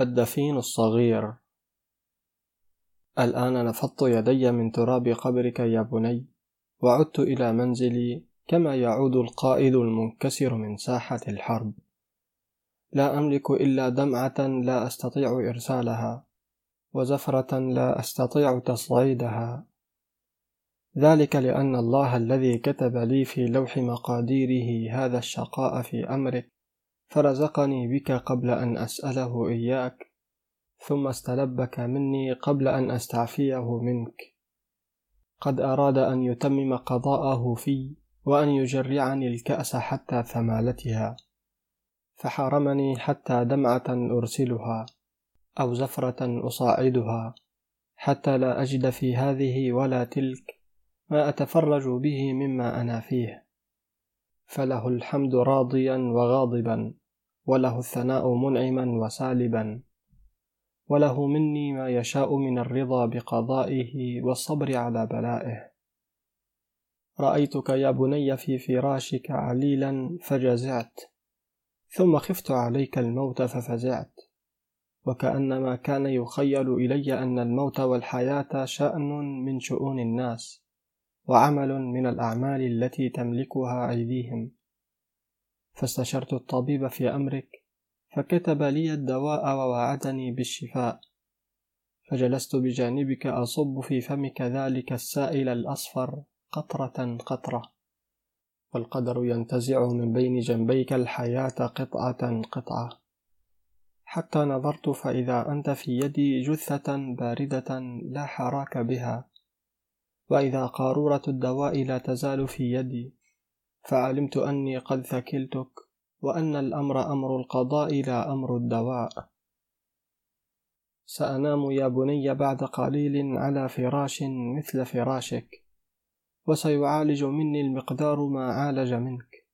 الدفين الصغير. الآن نفضت يدي من تراب قبرك يا بني وعدت إلى منزلي كما يعود القائد المنكسر من ساحة الحرب. لا أملك إلا دمعة لا أستطيع إرسالها وزفرة لا أستطيع تصعيدها. ذلك لأن الله الذي كتب لي في لوح مقاديره هذا الشقاء في أمرك فرزقني بك قبل أن أسأله إياك ثم استلبك مني قبل أن أستعفيه منك. قد أراد أن يتمم قضاءه في وأن يجرعني الكأس حتى ثمالتها فحرمني حتى دمعة أرسلها أو زفرة أصاعدها حتى لا أجد في هذه ولا تلك ما أتفرج به مما أنا فيه. فله الحمد راضيا وغاضبا. وله الثناء منعما وسالبا. وله مني ما يشاء من الرضا بقضائه والصبر على بلائه. رأيتك يا بني في فراشك عليلا فجزعت ثم خفت عليك الموت ففزعت. وكأنما كان يخيل إلي أن الموت والحياة شأن من شؤون الناس وعمل من الأعمال التي تملكها أيديهم. فاستشرت الطبيب في أمرك فكتب لي الدواء ووعدني بالشفاء. فجلست بجانبك أصب في فمك ذلك السائل الأصفر قطرة قطرة. والقدر ينتزع من بين جنبيك الحياة قطعة قطعة. حتى نظرت فإذا أنت في يدي جثة باردة لا حراك بها. وإذا قارورة الدواء لا تزال في يدي. فعلمت أني قد ثكلتك وأن الأمر أمر القضاء لا أمر الدواء. سأنام يا بني بعد قليل على فراش مثل فراشك وسيعالج مني المقدار ما عالج منك.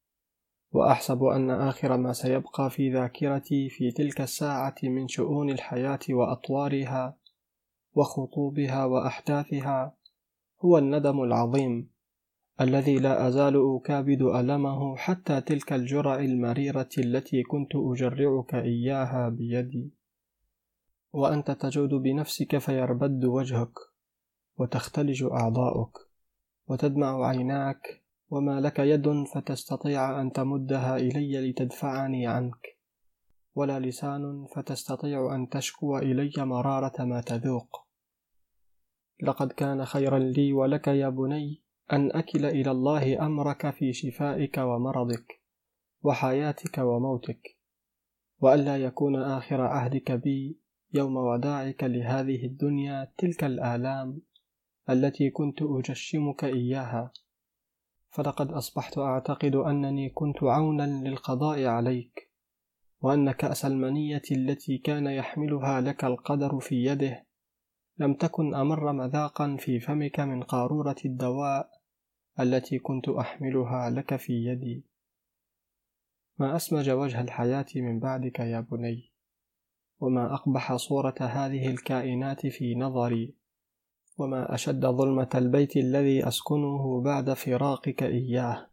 وأحسب أن آخر ما سيبقى في ذاكرتي في تلك الساعة من شؤون الحياة وأطوارها وخطوبها وأحداثها هو الندم العظيم. الذي لا أزال أكابد ألمه حتى تلك الجرع المريرة التي كنت أجرعك إياها بيدي. وأنت تجود بنفسك فيربد وجهك وتختلج أعضاؤك وتدمع عيناك وما لك يد فتستطيع أن تمدها إلي لتدفعني عنك ولا لسان فتستطيع أن تشكو إلي مرارة ما تذوق. لقد كان خيرا لي ولك يا بني أن أكل إلى الله أمرك في شفائك ومرضك وحياتك وموتك وألا يكون آخر عهدك بي يوم وداعك لهذه الدنيا تلك الآلام التي كنت أجشمك إياها. فلقد أصبحت أعتقد أنني كنت عونا للقضاء عليك وأن كأس المنية التي كان يحملها لك القدر في يده لم تكن أمر مذاقا في فمك من قارورة الدواء التي كنت أحملها لك في يدي. ما أسمج وجه الحياة من بعدك يا بني وما أقبح صورة هذه الكائنات في نظري وما أشد ظلمة البيت الذي أسكنه بعد فراقك إياه.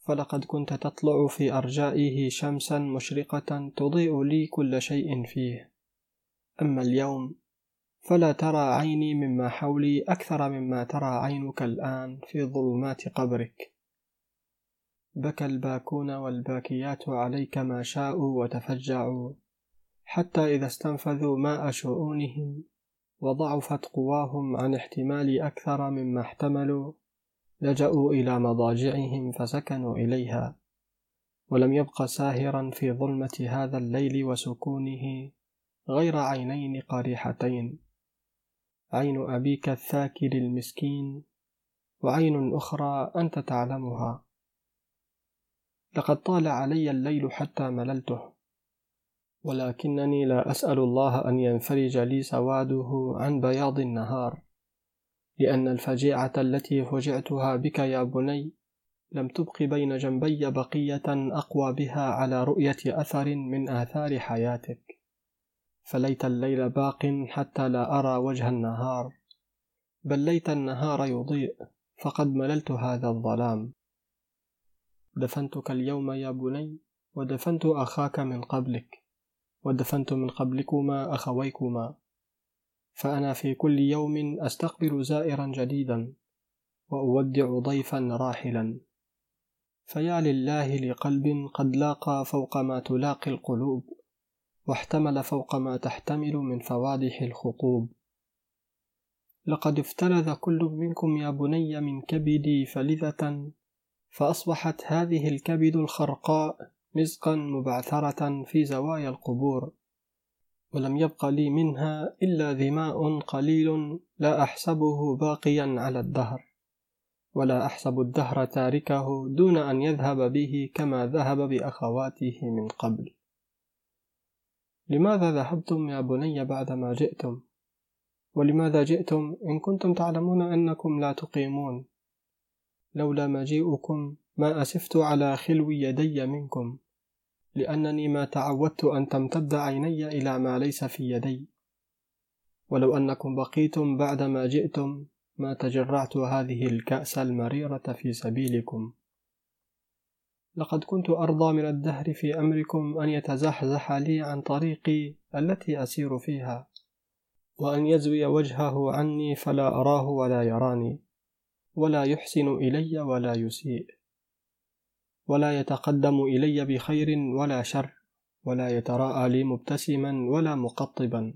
فلقد كنت تطلع في أرجائه شمسا مشرقة تضيء لي كل شيء فيه. أما اليوم فلا ترى عيني مما حولي أكثر مما ترى عينك الآن في ظلمات قبرك. بكى الباكون والباكيات عليك ما شاءوا وتفجعوا حتى إذا استنفذوا ماء شؤونهم وضعفت قواهم عن احتمال أكثر مما احتملوا لجأوا إلى مضاجعهم فسكنوا إليها. ولم يبق ساهرا في ظلمة هذا الليل وسكونه غير عينين قريحتين. عين أبيك الثاكر المسكين وعين أخرى أنت تعلمها. لقد طال علي الليل حتى مللته ولكنني لا أسأل الله أن ينفرج لي سواده عن بياض النهار لأن الفجيعة التي فجعتها بك يا بني لم تبق بين جنبي بقية أقوى بها على رؤية أثر من آثار حياتك. فليت الليل باق حتى لا أرى وجه النهار. بل ليت النهار يضيء فقد مللت هذا الظلام. دفنتك اليوم يا بني ودفنت أخاك من قبلك ودفنت من قبلكما أخويكما. فأنا في كل يوم أستقبل زائرا جديدا وأودع ضيفا راحلا. فيا لله لقلب قد لاقى فوق ما تلاقي القلوب. واحتمل فوق ما تحتمل من فوادح الخطوب. لقد افتلذ كل منكم يا بني من كبدي فلذة فأصبحت هذه الكبد الخرقاء مزقا مبعثرة في زوايا القبور ولم يبق لي منها إلا ذماء قليل لا أحسبه باقيا على الدهر ولا أحسب الدهر تاركه دون أن يذهب به كما ذهب بأخواته من قبل. لماذا ذهبتم يا بني بعدما جئتم؟ ولماذا جئتم إن كنتم تعلمون أنكم لا تقيمون؟ لولا مجيئكم ما أسفت على خلو يدي منكم لأنني ما تعودت أن تمتد عيني إلى ما ليس في يدي. ولو أنكم بقيتم بعدما جئتم ما تجرعت هذه الكأس المريرة في سبيلكم. لقد كنت أرضى من الدهر في أمركم أن يتزحزح لي عن طريقي التي أسير فيها وأن يزوي وجهه عني فلا أراه ولا يراني ولا يحسن إلي ولا يسيء ولا يتقدم إلي بخير ولا شر ولا يتراءى لي مبتسما ولا مقطبا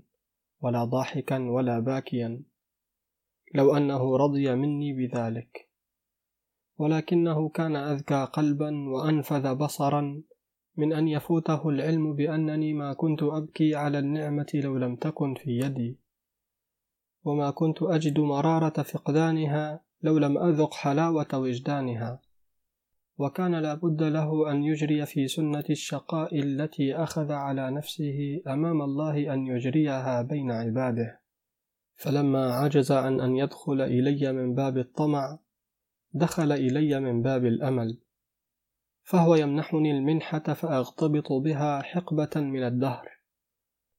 ولا ضاحكا ولا باكيا لو أنه رضي مني بذلك. ولكنه كان أذكى قلبا وأنفذ بصرا من أن يفوته العلم بأنني ما كنت أبكي على النعمة لو لم تكن في يدي. وما كنت أجد مرارة فقدانها لو لم أذق حلاوة وجدانها. وكان لابد له أن يجري في سنة الشقاء التي أخذ على نفسه أمام الله أن يجريها بين عباده. فلما عجز عن أن يدخل إلي من باب الطمع دخل إلي من باب الأمل فهو يمنحني المنحة فأغتبط بها حقبة من الدهر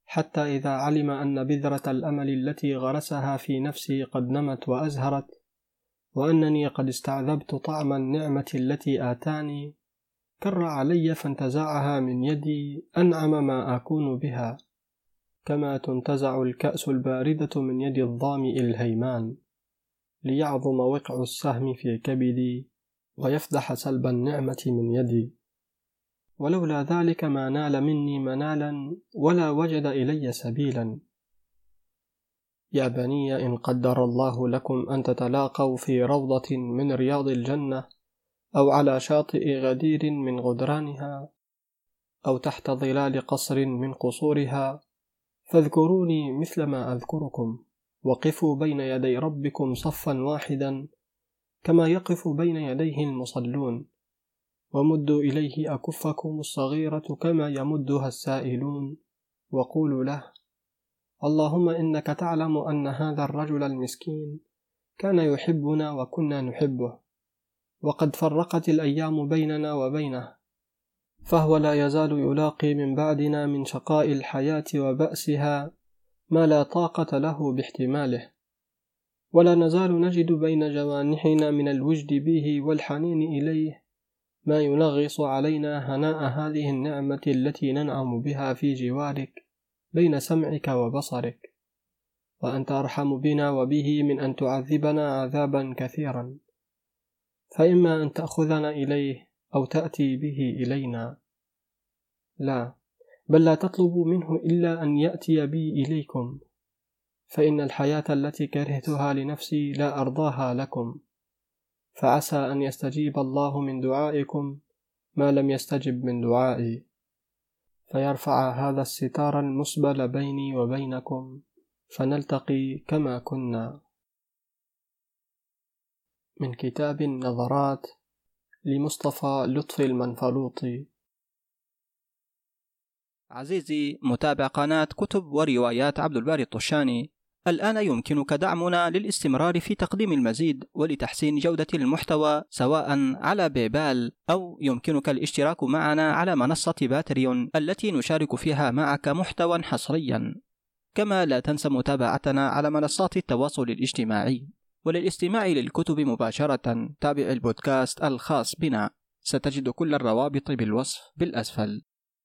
حتى إذا علم أن بذرة الأمل التي غرسها في نفسي قد نمت وأزهرت وأنني قد استعذبت طعم النعمة التي آتاني كر علي فانتزعها من يدي أنعم ما أكون بها كما تنتزع الكأس الباردة من يد الظامئ الهيمان. ليعظم وقع السهم في كبدي ويفدح سلب النعمة من يدي. ولولا ذلك ما نال مني منالا ولا وجد إلي سبيلا. يا بني إن قدر الله لكم أن تتلاقوا في روضة من رياض الجنة أو على شاطئ غدير من غدرانها أو تحت ظلال قصر من قصورها فاذكروني مثل ما أذكركم. وقفوا بين يدي ربكم صفا واحدا كما يقف بين يديه المصلون. ومدوا إليه أكفكم الصغيرة كما يمدها السائلون. وقولوا له اللهم إنك تعلم أن هذا الرجل المسكين كان يحبنا وكنا نحبه. وقد فرقت الأيام بيننا وبينه فهو لا يزال يلاقي من بعدنا من شقاء الحياة وبأسها. ما لا طاقة له باحتماله. ولا نزال نجد بين جوانحنا من الوجد به والحنين إليه ما ينغص علينا هناء هذه النعمة التي ننعم بها في جوارك بين سمعك وبصرك. وأنت أرحم بنا وبه من أن تعذبنا عذابا كثيرا. فإما أن تأخذنا إليه أو تأتي به إلينا. لا. بل لا تطلبوا منه إلا أن يأتي بي إليكم. فإن الحياة التي كرهتها لنفسي لا أرضاها لكم. فعسى أن يستجيب الله من دعائكم ما لم يستجب من دعائي. فيرفع هذا الستار المسبل بيني وبينكم فنلتقي كما كنا. من كتاب النظرات لمصطفى لطفي المنفلوطي. عزيزي متابع قناة كتب وروايات عبد الباري الطشاني. الآن يمكنك دعمنا للاستمرار في تقديم المزيد ولتحسين جودة المحتوى سواء على PayPal أو يمكنك الاشتراك معنا على منصة Patreon التي نشارك فيها معك محتوى حصريا. كما لا تنسى متابعتنا على منصات التواصل الاجتماعي. وللاستماع للكتب مباشرة تابع البودكاست الخاص بنا. ستجد كل الروابط بالوصف بالأسفل.